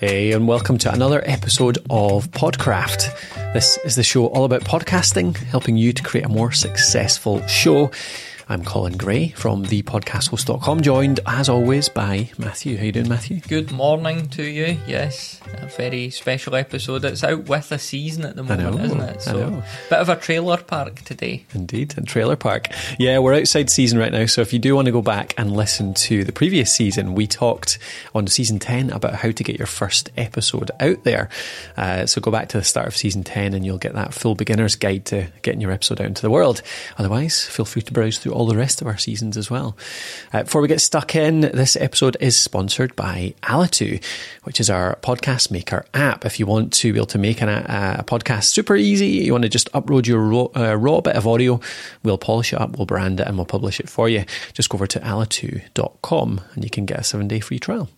Hey, and welcome to another episode of Podcraft. This is the show all about podcasting, helping you to create a more successful show. I'm Colin Gray from thepodcasthost.com, joined as always by Matthew. How you doing, Matthew? Good morning to you. Yes, a very special episode. It's out with a season at the moment, know, isn't it? So, bit of a trailer park today. Indeed, and Trailer Park. Yeah, we're outside season right now, so if you do want to go back and listen to the previous season, we talked on season 10 about how to get your first episode out there. Uh, so go back to the start of season 10 and you'll get that full beginner's guide to getting your episode out into the world. Otherwise, feel free to browse through all the rest of our seasons as well. Uh, before we get stuck in, this episode is sponsored by Alitu, which is our podcast maker app. If you want to be able to make an, a, a podcast super easy, you want to just upload your raw, uh, raw bit of audio, we'll polish it up, we'll brand it, and we'll publish it for you. Just go over to alitu.com and you can get a seven day free trial.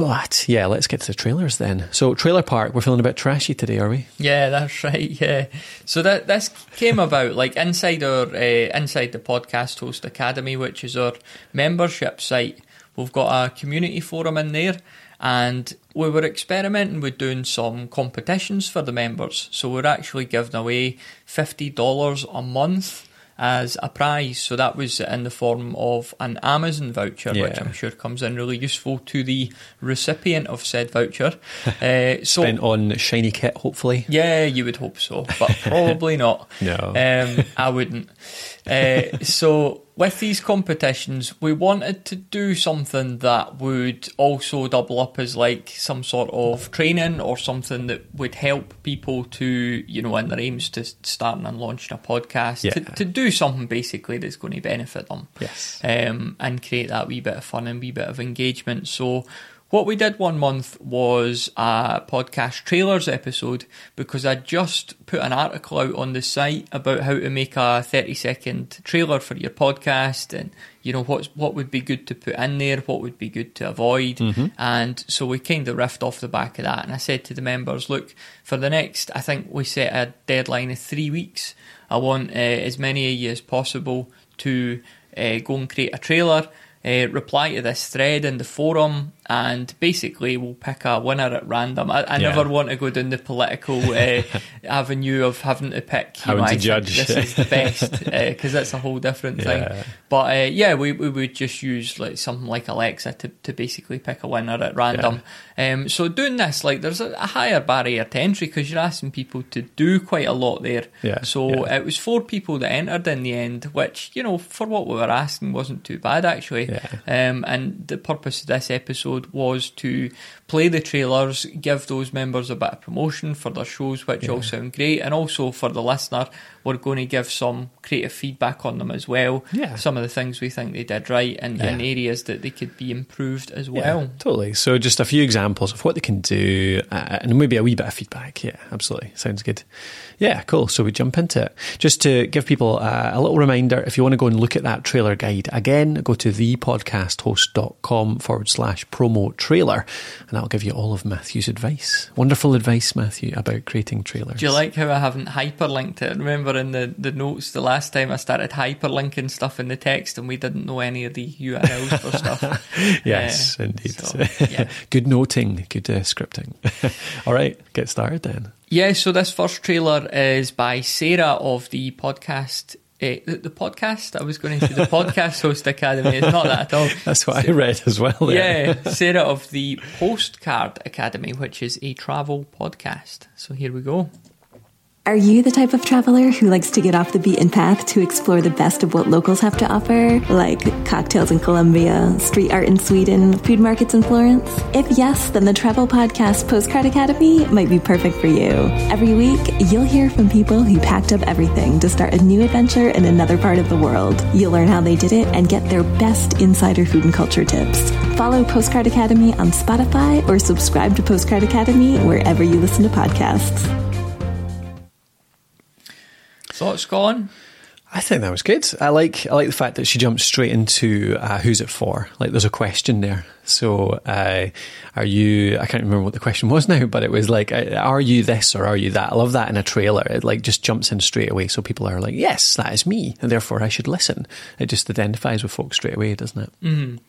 But yeah, let's get to the trailers then. So, Trailer Park, we're feeling a bit trashy today, are we? Yeah, that's right. Yeah. So that this came about like inside our uh, inside the podcast host academy, which is our membership site. We've got a community forum in there, and we were experimenting with doing some competitions for the members. So we're actually giving away fifty dollars a month as a prize. So that was in the form of an Amazon voucher, which I'm sure comes in really useful to the recipient of said voucher. Uh, so Spent on Shiny Kit, hopefully. yeah, you would hope so, but probably not. No. um, I wouldn't. Uh, so with these competitions, we wanted to do something that would also double up as like some sort of training or something that would help people to, you know, in their aims to starting and launching a podcast, to, to do something basically that's going to benefit them Yes. um, and create that wee bit of fun and wee bit of engagement. So, what we did one month was a podcast trailers episode because I just put an article out on the site about how to make a 30 second trailer for your podcast and you know what's what would be good to put in there, what would be good to avoid. And so we kind of riffed off the back of that and I said to the members, look, for the next I think we set a deadline of 3 weeks. I want uh, as many of you as possible to uh, go and create a trailer, uh, reply to this thread in the forum, and basically we'll pick a winner at random. I, I Yeah. never want to go down the political uh, avenue of having to pick know, to think judge. This is the best because that's a whole different Yeah. thing. But uh, yeah, we, we would just use like something like Alexa to, to basically pick a winner at random. Um, so doing this, like, there's a, a higher barrier to entry because you're asking people to do quite a lot there. Yeah, So yeah. it was four people that entered in the end, which you know for what we were asking wasn't too bad actually. Yeah. Um, and the purpose of this episode was to play the trailers, give those members a bit of promotion for their shows, which all sound great, and also for the listener, we're going to give some creative feedback on them as well. Yeah. Some of the things we think they did right, and, and areas that they could be improved as Yeah, well. totally. So just a few examples of what they can do, uh, and maybe a wee bit of feedback. Yeah, absolutely. Sounds good. Yeah, cool. So we jump into it. Just to give people uh, a little reminder, if you want to go and look at that trailer guide, again, go to thepodcasthost.com forward slash promo trailer, and that'll give you all of Matthew's advice. Wonderful advice, Matthew, about creating trailers. Do you like how I haven't hyperlinked it? Remember in the, the notes the last time I started hyperlinking stuff in the text and we didn't know any of the URLs for stuff? Yes, Uh, indeed. so, yeah. good noting, good uh, scripting. all right, get started then. Yeah, so this first trailer is by Sarah of the podcast. Uh, the, the podcast? I was going to say the Podcast Host Academy. It's not that at all. That's what I read as well. There. Yeah, Sarah of the Postcard Academy, which is a travel podcast. So here we go. Are you the type of traveler who likes to get off the beaten path to explore the best of what locals have to offer, like cocktails in Colombia, street art in Sweden, food markets in Florence? If yes, then the travel podcast Postcard Academy might be perfect for you. Every week, you'll hear from people who packed up everything to start a new adventure in another part of the world. You'll learn how they did it and get their best insider food and culture tips. Follow Postcard Academy on Spotify or subscribe to Postcard Academy wherever you listen to podcasts. Thoughts, Colin? I think that was good. I like I like the fact that she jumped straight into uh, who's it for. Like there's a question there. So uh, are you? I can't remember what the question was now, but it was like, uh, are you this or are you that? I love that in a trailer. It like just jumps in straight away, so people are like, yes, that is me, and therefore I should listen. It just identifies with folks straight away, doesn't it?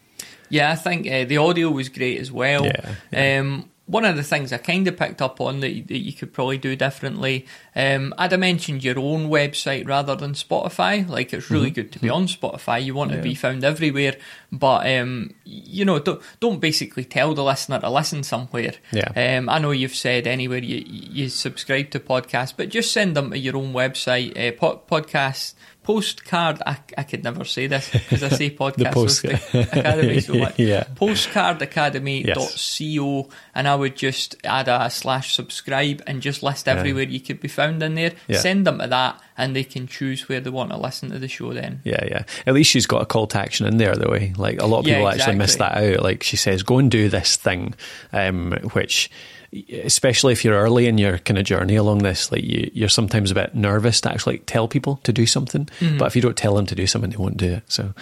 Yeah, I think uh, the audio was great as well. Yeah, Um, one of the things I kind of picked up on that, that you could probably do differently, um, I'd have mentioned your own website rather than Spotify. Like it's really Mm-hmm. good to be on Spotify. You want to be found everywhere, but um, you know, don't don't basically tell the listener to listen somewhere. Yeah. Um, I know you've said anywhere you you subscribe to podcasts, but just send them to your own website. Uh, po- podcast postcard. I, I could never say this because I say podcast post- academy so much. Yeah. Postcardacademy.co, and I would just add a slash subscribe and just list everywhere you could be found in there. Yeah. Send them to that, and they can choose where they want to listen to the show. Then. Yeah, yeah. At least she's got a call to action in there, though. eh? Like a lot of Yeah, people actually miss that out. Like she says, go and do this thing, um, which, especially if you're early in your kind of journey along this, like you, you're sometimes a bit nervous to actually tell people to do something. Mm-hmm. But if you don't tell them to do something, they won't do it. So,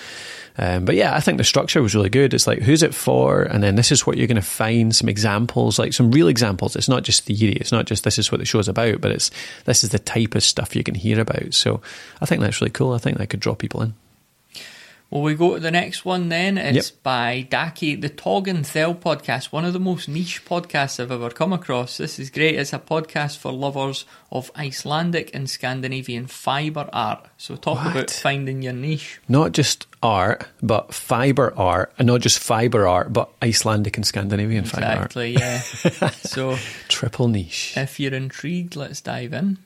um, but yeah, I think the structure was really good. It's like who's it for, and then this is what you're going to find. Some examples, like some real examples. It's not just theory. It's not just this is what the show's about, but it's this is the type of stuff you can hear about. So, I think that's really cool. I think that could draw people in. Well, we go to the next one then. It's Yep. by Daki, the Tog and Thel podcast, one of the most niche podcasts I've ever come across. This is great. It's a podcast for lovers of Icelandic and Scandinavian fibre art. So, talk What? about finding your niche. not just art, but fiber art, and not just fiber art, but Icelandic and Scandinavian fiber art. Exactly, yeah. so, Triple niche. if you're intrigued, let's dive in.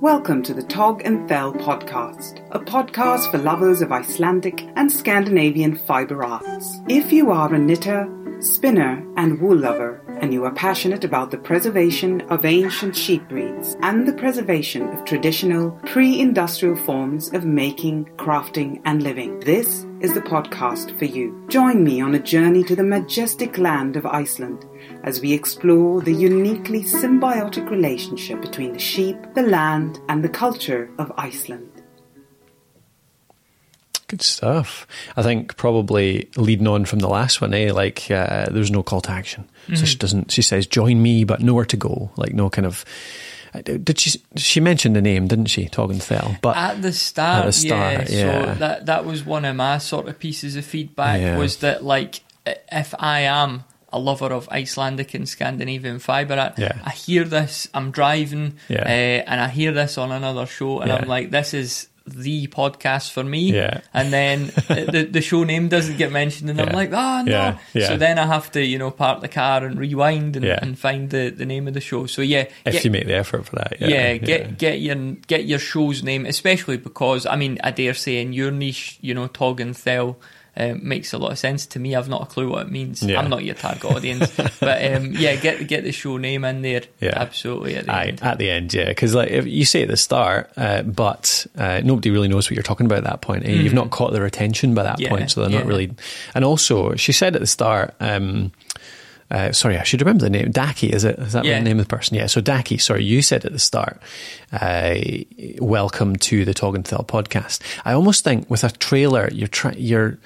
Welcome to the Tog and Thel podcast, a podcast for lovers of Icelandic and Scandinavian fiber arts. If you are a knitter, spinner, and wool lover, and you are passionate about the preservation of ancient sheep breeds and the preservation of traditional pre-industrial forms of making, crafting, and living, this is the podcast for you. Join me on a journey to the majestic land of Iceland as we explore the uniquely symbiotic relationship between the sheep, the land, and the culture of Iceland. Good stuff. I think probably leading on from the last one, eh? Like uh, there's no call to action, so she doesn't. She says, "Join me," but nowhere to go. Like no kind of. uh, Did she? She mentioned the name, didn't she? Tog and Thel. But At the start, At the start, yeah, yeah. So that that was one of my sort of pieces of feedback Yeah. was that like if I am a lover of Icelandic and Scandinavian fibre art, Yeah. I hear this, I'm driving, Yeah. uh, and I hear this on another show, and Yeah. I'm like, this is the podcast for me. Yeah. And then uh, the the show name doesn't get mentioned, and Yeah. I'm like, oh no. Yeah, yeah. So then I have to you know park the car and rewind and, and find the the name of the show. So yeah, if get- you make the effort for that, yeah, yeah, get get your get your show's name, especially because I mean I dare say in your niche, you know, Tog and Thel um, makes a lot of sense to me. I've not a clue what it means. Yeah. I'm not your target audience, but um, yeah, get get the show name in there. Yeah. absolutely. At the Aye, end. at the end, yeah, because like if you say at the start, uh, but uh, nobody really knows what you're talking about at that point. Eh? You've not caught their attention by that Mm. Yeah, point, so they're not really. And also, she said at the start. Um, uh, sorry, I should remember the name. Daki, is it? Is that Yeah. the name of the person? Yeah. So Daki, sorry, you said at the start, uh, welcome to the Tog and Thel podcast. I almost think with a trailer, you're trying, you're,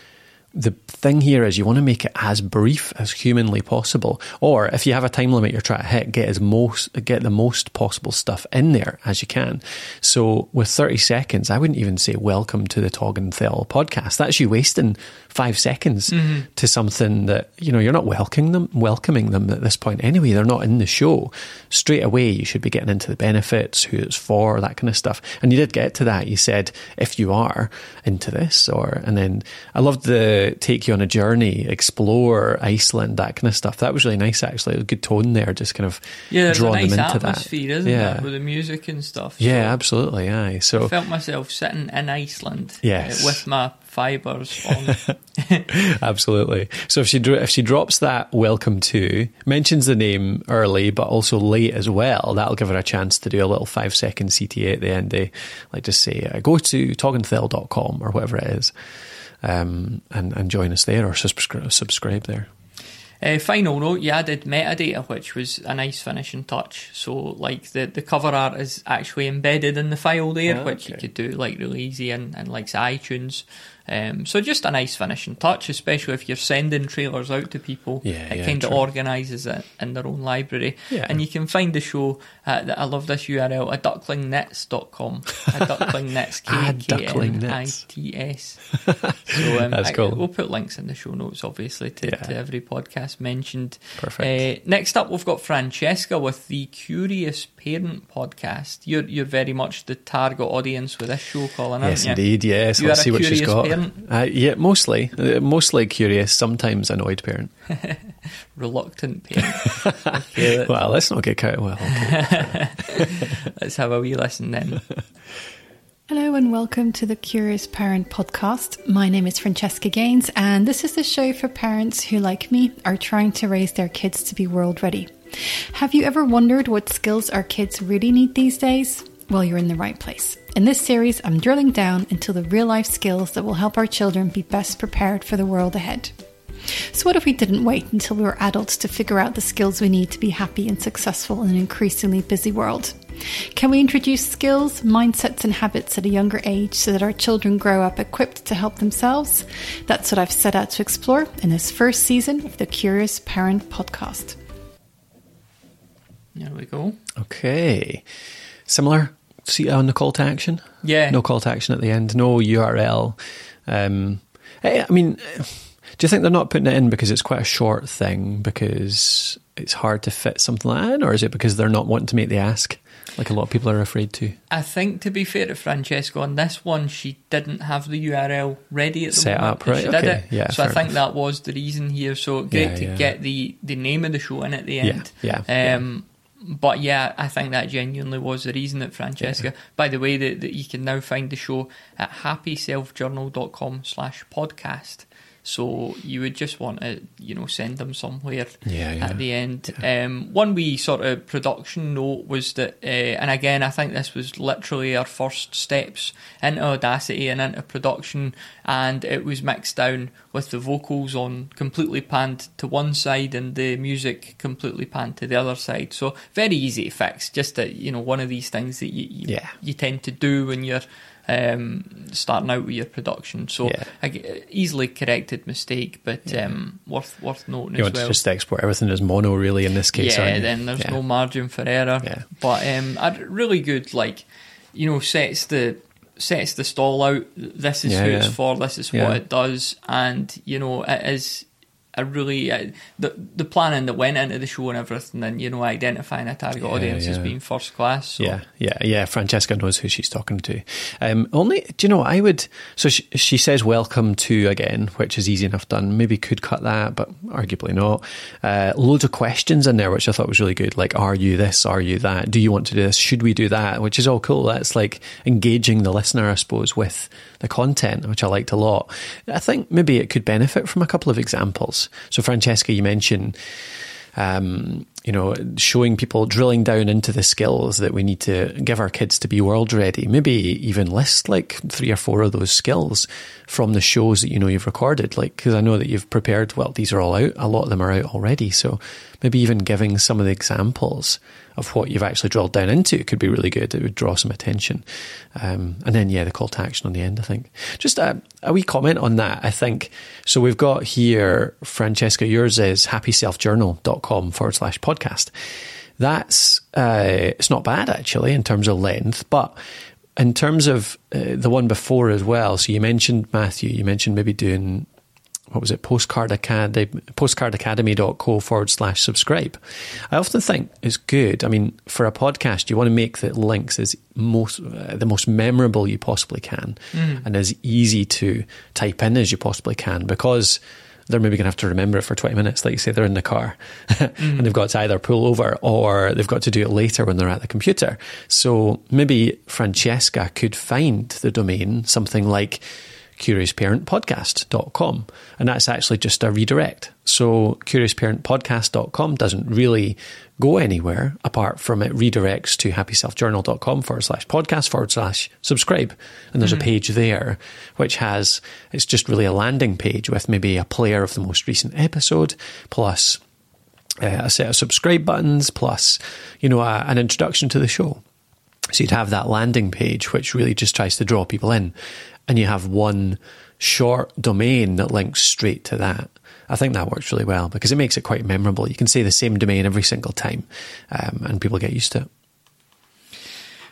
the thing here is you want to make it as brief as humanly possible, or if you have a time limit you're trying to hit, get as most get the most possible stuff in there as you can. So with 30 seconds, I wouldn't even say welcome to the Tog and Thel podcast. That's you wasting five seconds to something that you know you're not welcoming them, welcoming them at this point anyway. They're not in the show. Straight away, you should be getting into the benefits, who it's for, that kind of stuff. And you did get to that. You said if you are into this, or and then I loved the take you on a journey, explore Iceland, that kind of stuff. That was really nice. Actually, a good tone there, just kind of yeah, drawing nice them into atmosphere, that. isn't yeah, there, with the music and stuff. yeah, So absolutely. Aye. So I felt myself sitting in Iceland, Yes. uh, with my fibres on. Absolutely. So if she dro- if she drops that welcome to mentions the name early but also late as well, that'll give her a chance to do a little five second CTA at the end. They like just say uh, go to toggenthel.com or whatever it is, um, and and join us there or subscribe subscribe there. Uh, final note, you added metadata, which was a nice finishing touch. So, like the, the cover art is actually embedded in the file there, Ah, which you could do like really easy and, and like iTunes. Um, so just a nice finishing touch, especially if you're sending trailers out to people. Yeah, it yeah, kind of organises it in their own library. Yeah. And you can find the show at, I love this URL, at ducklingnets.com. A ducklingnets. K-K-N-I-T-S. So um, That's I- we'll put links in the show notes, obviously, to, Yeah. to every podcast mentioned. Perfect. Uh, next up, we've got Francesca with the Curious Parent podcast. You're you're very much the target audience with this show, Colin, aren't Yes, you? indeed. Yes, You let's see what she's got. parent? Uh, yeah, mostly, uh, mostly curious. Sometimes annoyed parent. Reluctant parent. okay, let's, Well, let's not get carried. Well, okay. let's have a wee listen then. Hello and welcome to the Curious Parent podcast. My name is Francesca Gaines, and this is the show for parents who, like me, are trying to raise their kids to be world ready. Have you ever wondered what skills our kids really need these days? Well, you're in the right place. In this series, I'm drilling down into the real life skills that will help our children be best prepared for the world ahead. So, what if we didn't wait until we were adults to figure out the skills we need to be happy and successful in an increasingly busy world? Can we introduce skills, mindsets, and habits at a younger age so that our children grow up equipped to help themselves? That's what I've set out to explore in this first season of the Curious Parent podcast. There we go. okay. Similar. See on the call to action. Yeah. No call to action at the end. No URL. Um, I I mean, do you think they're not putting it in because it's quite a short thing because it's hard to fit something like that, in, or is it because they're not wanting to make the ask, like a lot of people are afraid to? I think, to be fair to Francesca, on this one, she didn't have the URL ready at the Set moment. up, right, She did okay, it. yeah, so I think enough. that was the reason here. So great Yeah, to yeah. get the, the name of the show in at the end. yeah, yeah. Um, But yeah, I think that genuinely was the reason that Francesca. By the way, that, that you can now find the show at happyselfjournal.com slash podcast. So you would just want to, you know, send them somewhere Yeah, yeah. at the end. Um, one wee sort of production note was that, uh, and again, I think this was literally our first steps into Audacity and into production, and it was mixed down with the vocals on completely panned to one side and the music completely panned to the other side. So very easy to fix. Just that you know, one of these things that you you, Yeah. you tend to do when you're um, starting out with your production. So Yeah. I easily corrected mistake, but um, worth worth noting You as want well. to just export everything as mono, really, in this case, yeah, then there's Yeah. no margin for error. Yeah. But um, a really good, like you know, sets the sets the stall out. This is Yeah, who yeah. it's for. This is Yeah. what it does, and you know, it is a really uh, the the planning that went into the show and everything, and you know, identifying a target Yeah, audience as yeah. being first class. So. Yeah, yeah, yeah. Francesca knows who she's talking to. Um, only, do you know? I would. So she, she says "welcome to" again, which is easy enough done. Maybe could cut that, but arguably not. Uh, loads of questions in there, which I thought was really good. Like, are you this? Are you that? Do you want to do this? Should we do that? Which is all cool. That's like engaging the listener, I suppose, with the content, which I liked a lot. I think maybe it could benefit from a couple of examples. So, Francesca, you mentioned um, you know, showing people drilling down into the skills that we need to give our kids to be world ready. Maybe even list like three or four of those skills from the shows that you know you've recorded. Like, because I know that you've prepared. Well, these are all out. A lot of them are out already. So maybe even giving some of the examples of what you've actually drilled down into could be really good. It would draw some attention. Um, and then, yeah, the call to action on the end, I think. Just a, a wee comment on that, I think. So we've got here, Francesca, yours is happyselfjournal.com forward slash podcast. That's, uh, it's not bad actually in terms of length, but in terms of uh, the one before as well. So you mentioned, Matthew, you mentioned maybe doing what was it, postcard academy, postcardacademy.co forward slash subscribe. I often think it's good. I mean, for a podcast, you want to make the links as most, uh, the most memorable you possibly can and as easy to type in as you possibly can because they're maybe going to have to remember it for 20 minutes. Like you say, they're in the car and they've got to either pull over or they've got to do it later when they're at the computer. So maybe Francesca could find the domain something like curiousparentpodcast.com. And that's actually just a redirect. So curiousparentpodcast.com doesn't really go anywhere apart from it redirects to happyselfjournal.com forward slash podcast forward slash subscribe. And there's a page there which has, it's just really a landing page with maybe a player of the most recent episode plus uh, a set of subscribe buttons plus, you know, a, an introduction to the show. So you'd have that landing page, which really just tries to draw people in. And you have one short domain that links straight to that. I think that works really well because it makes it quite memorable. You can say the same domain every single time, um, and people get used to it.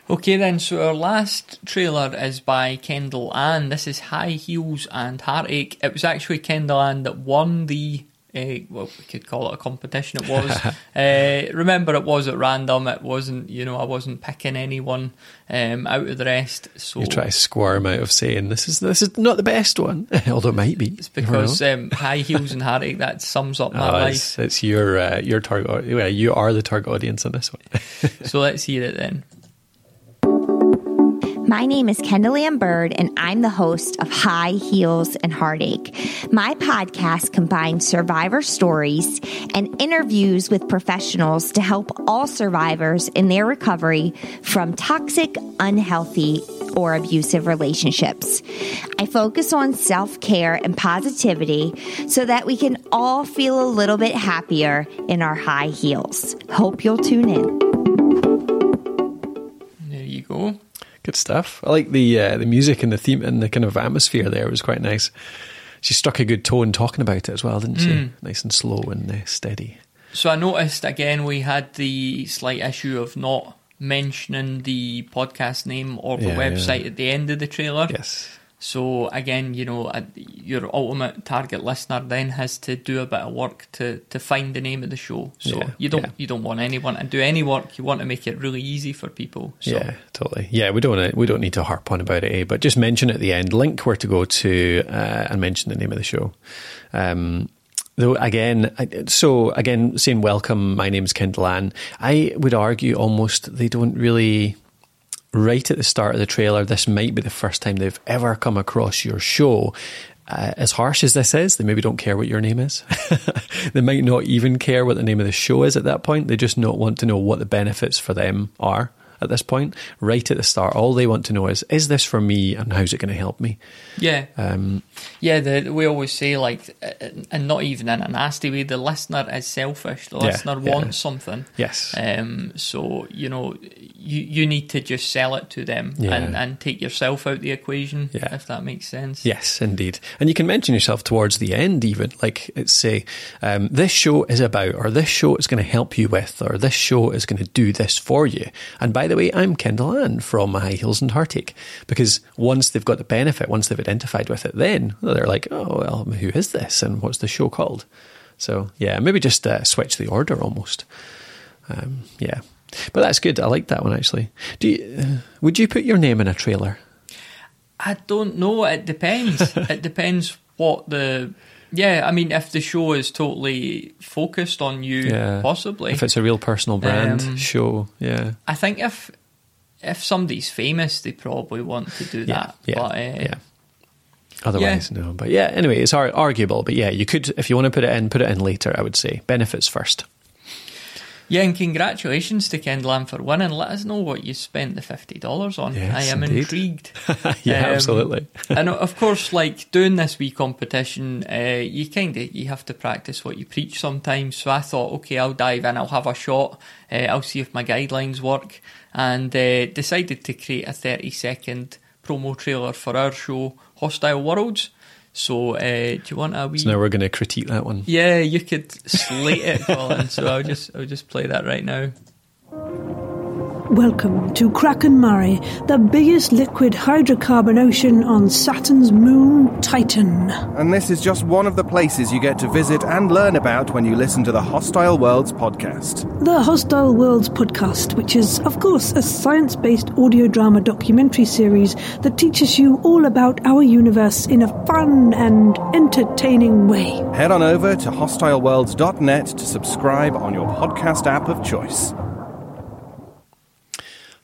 Okay, then, so our last trailer is by Kendall Ann. This is High Heels and Heartache. It was actually Kendall Ann that won the uh, well, we could call it a competition. It was. uh, remember, it was at random. It wasn't. You know, I wasn't picking anyone um, out of the rest. So you try to squirm out of saying this is this is not the best one, although it might be. It's because um, high heels and heartache that sums up my oh, life. It's, it's your uh, your target. Well, you are the target audience on this one. so let's hear it then. My name is Kendall Bird, and I'm the host of High Heels and Heartache. My podcast combines survivor stories and interviews with professionals to help all survivors in their recovery from toxic, unhealthy, or abusive relationships. I focus on self care and positivity so that we can all feel a little bit happier in our high heels. Hope you'll tune in. Good stuff. I like the uh, the music and the theme and the kind of atmosphere there It was quite nice. She struck a good tone talking about it as well, didn't she? Mm. Nice and slow and uh, steady. So I noticed again we had the slight issue of not mentioning the podcast name or the Yeah, website yeah. at the end of the trailer. Yes. So again, you know, uh, your ultimate target listener then has to do a bit of work to, to find the name of the show. So Yeah, you don't yeah. you don't want anyone to do any work. You want to make it really easy for people. So Yeah, totally. Yeah, we don't wanna, we don't need to harp on about it, eh? but just mention at the end, link where to go to, uh, and mention the name of the show. Um, though again, so again, saying welcome. My name's Kendall Ann. I would argue almost they don't really. Right at the start of the trailer, this might be the first time they've ever come across your show. Uh, as harsh as this is, they maybe don't care what your name is. they might not even care what the name of the show is at that point. They just not want to know what the benefits for them are at this point. Right at the start, all they want to know is, is this for me and how's it going to help me? yeah, Um, yeah. The, we always say like, uh, and not even in a nasty way. The listener is selfish. The listener yeah. wants something. yes. Um, so you know, you you need to just sell it to them Yeah. and, and take yourself out the equation. Yeah. If that makes sense. Yes, indeed. And you can mention yourself towards the end, even. Like, it's say, um, this show is about, or this show is going to help you with, or this show is going to do this for you. And by the way, I'm Kendall Ann from High Heels and Heartache. Because once they've got the benefit, once they've identified with it, then they're like, oh, well, who is this? And what's the show called? So, yeah, maybe just uh, switch the order almost. Um, yeah. But that's good. I like that one, actually. Do you, uh, would you put your name in a trailer? I don't know. It depends. it depends what the. Yeah, I mean, if the show is totally focused on you, Yeah. possibly. If it's a real personal brand Um, show, yeah. I think if if somebody's famous, they probably want to do that. Yeah, but, uh, yeah. Otherwise, no. But yeah, anyway, it's ar- arguable. But yeah, you could, if you want to put it in, put it in later. I would say benefits first. Yeah, and congratulations to Kendall Ann for winning. Let us know what you spent the fifty dollars on. Yes, I am indeed. intrigued. yeah, Um, absolutely. and of course, like doing this wee competition, uh, you kind of you have to practice what you preach sometimes. So I thought, okay, I'll dive in. I'll have a shot. Uh, I'll see if my guidelines work, and uh, decided to create a thirty second promo trailer for our show, Hostile Worlds. So, uh, do you want a wee? so now we're going to critique that one. Yeah, you could slate it, Colin. So I'll just I'll just play that right now. Welcome to Kraken Mare, the biggest liquid hydrocarbon ocean on Saturn's moon, Titan. And this is just one of the places you get to visit and learn about when you listen to the Hostile Worlds podcast. The Hostile Worlds podcast, which is, of course, a science based audio drama documentary series that teaches you all about our universe in a fun and entertaining way. Head on over to hostileworlds.net to subscribe on your podcast app of choice.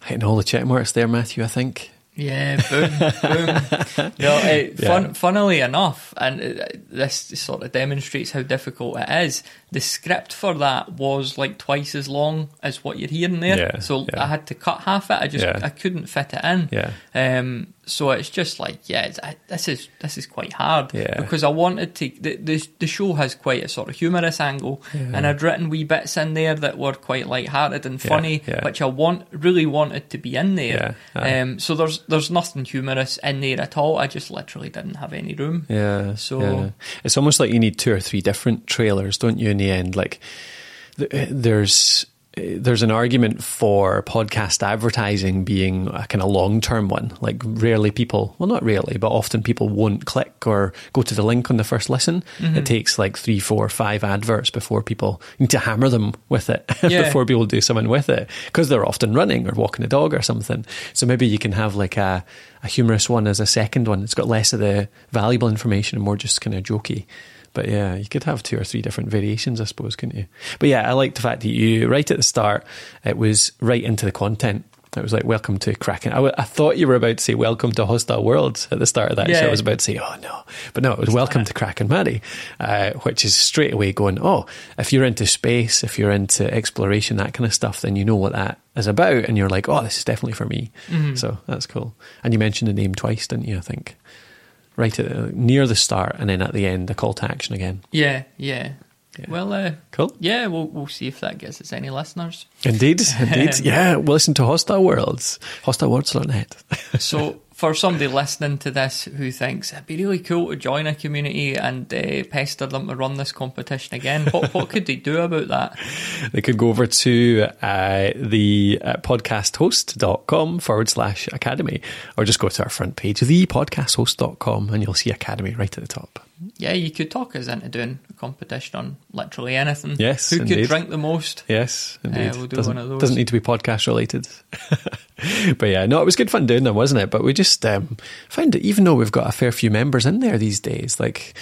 Hitting all the check marks there, Matthew. I think. Yeah, boom, boom. You know, uh, fun, funnily enough, and uh, this sort of demonstrates how difficult it is. The script for that was like twice as long as what you're hearing there. Yeah, so yeah. I had to cut half it. I just Yeah. I couldn't fit it in. Yeah. Um. So it's just like yeah, it's, I, this is this is quite hard. Yeah. Because I wanted to. The, the the show has quite a sort of humorous angle, and I'd written wee bits in there that were quite light-hearted and funny, which I want really wanted to be in there. Yeah. Um. So there's there's nothing humorous in there at all. I just literally didn't have any room. Yeah. So- it's almost like you need two or three different trailers, don't you? The end, like th- there's there's an argument for podcast advertising being a kind of long term one. Like rarely people, well, not rarely, but often people won't click or go to the link on the first listen. Mm-hmm. It takes like three, four, five adverts before people need to hammer them with it Yeah. before people do something with it because they're often running or walking a dog or something. So maybe you can have like a, a humorous one as a second one. It's got less of the valuable information and more just kind of jokey. But yeah, you could have two or three different variations, I suppose, couldn't you? But yeah, I like the fact that you, right at the start, it was right into the content. It was like, welcome to Kraken. I, w- I thought you were about to say, welcome to Hostile Worlds at the start of that. Yeah. I was about to say, oh no. But no, it was welcome to Kraken Mare, uh, which is straight away going, oh, if you're into space, if you're into exploration, that kind of stuff, then you know what that is about. And you're like, oh, this is definitely for me. So that's cool. And you mentioned the name twice, didn't you? I think. Right at the, near the start and then at the end, the call to action again. Yeah. Yeah. Well. Uh, Cool. Yeah. We'll we'll see if that gets us any listeners. Indeed, indeed. yeah, well, listen to Hostile Worlds. HostileWorlds.net. So, for somebody listening to this who thinks it'd be really cool to join a community and uh, pester them to run this competition again, what, what could they do about that? they could go over to uh, the uh, podcasthost.com forward slash academy or just go to our front page, thepodcasthost.com, and you'll see academy right at the top. Yeah, you could talk us into doing a competition on literally anything. Yes, Who could drink the most? Yes, indeed. we'll do doesn't, one of those. doesn't need to be podcast related. but yeah, no, it was good fun doing them, wasn't it? But we just um, found that even though we've got a fair few members in there these days, like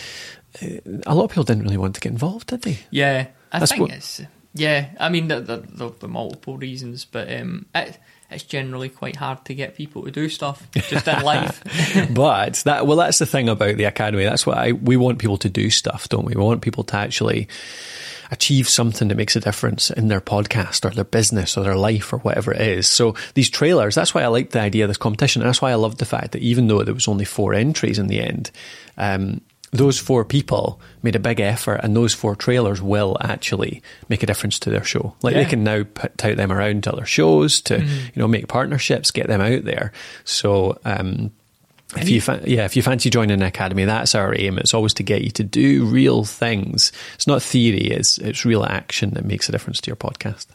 uh, a lot of people didn't really want to get involved, did they? Yeah, I That's think what- it's. Yeah, I mean, there there- there'll be multiple reasons, but um, it, it's generally quite hard to get people to do stuff just in life. but that well that's the thing about the academy. That's why we want people to do stuff don't we? We want people to actually achieve something that makes a difference in their podcast or their business or their life or whatever it is. So these trailers that's why i like the idea of this competition. That's why i love the fact that even though there was only four entries in the end um, those four people made a big effort and those four trailers will actually make a difference to their show like they can now put out them around to other shows to you know make partnerships get them out there so um if you, fa- yeah, if you fancy joining an academy, that's our aim. It's always to get you to do real things. It's not theory; it's it's real action that makes a difference to your podcast.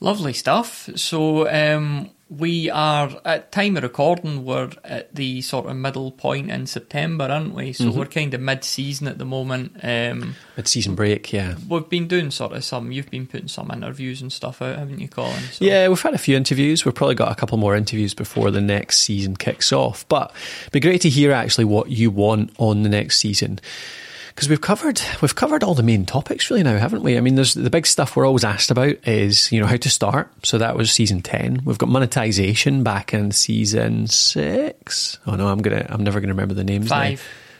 Lovely stuff. So um, we are at time of recording. We're at the sort of middle point in September, aren't we? So Mm-hmm. we're kind of mid-season at the moment. Um, Mid season break, yeah, we've been doing sort of some. You've been putting some interviews and stuff out, haven't you, Colin? So, yeah. We've had a few interviews. We've probably got a couple more interviews before the next season kicks off. But it'd be great to hear actually what you want on the next season. Because we've covered we've covered all the main topics really now, haven't we? I mean, there's the big stuff we're always asked about is you know how to start. So that was season ten. We've got monetization back in season six. Oh no, I'm gonna I'm never gonna remember the names. now.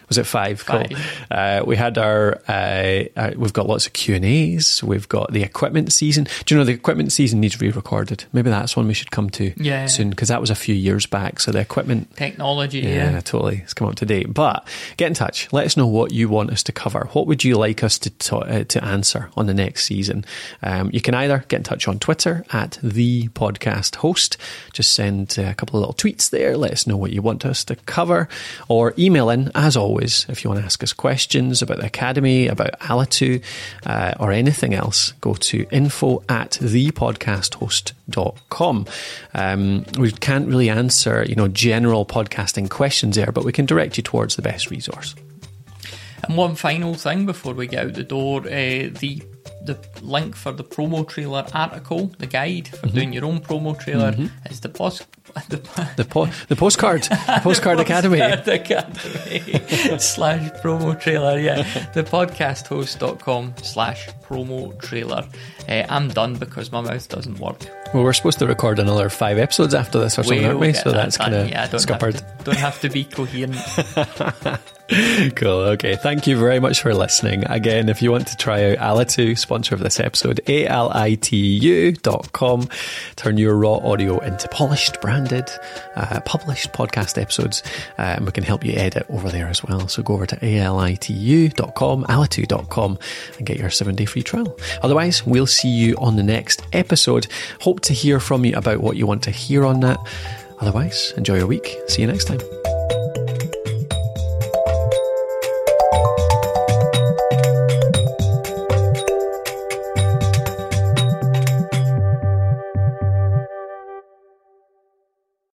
Was it five? Five. Cool. Uh, we had our. Uh, uh, we've got lots of Q and A's. We've got the equipment season. Do you know the equipment season needs re-recorded? Maybe that's one we should come to Yeah. soon because that was a few years back. So the equipment Technology, yeah, yeah. totally. It's come up to date. But get in touch. Let us know what you want us to cover. What would you like us to to, uh, to answer on the next season? Um, you can either get in touch on Twitter at the podcast host. Just send uh, a couple of little tweets there. Let us know what you want us to cover, or email in as always if you want to ask us questions about the academy, about Alitu, uh, or anything else. Go to info at thepodcasthost.com. Um, we can't really answer, you know, general podcasting questions there, but we can direct you towards the best resource. And one final thing before we get out the door, uh, the the link for the promo trailer article, the guide for doing your own promo trailer, is the post. The, The, po- the postcard, the postcard academy. Postcard Academy slash promo trailer. Yeah, the podcasthost.com slash promo trailer. Uh, I'm done because my mouth doesn't work. Well, we're supposed to record another five episodes after this or something, We'll aren't we? So that that's kind of yeah, don't scuppered. Have to, don't have to be coherent. Cool. Okay. Thank you very much for listening. Again, if you want to try out Alitu, sponsor of this episode, alitu.com. Turn your raw audio into polished, branded, uh, published podcast episodes, uh, and we can help you edit over there as well. So go over to alitu.com, alitu.com, and get your seven day free trial. Otherwise, we'll see you on the next episode. Hope to hear from you about what you want to hear on that. Otherwise, enjoy your week. See you next time.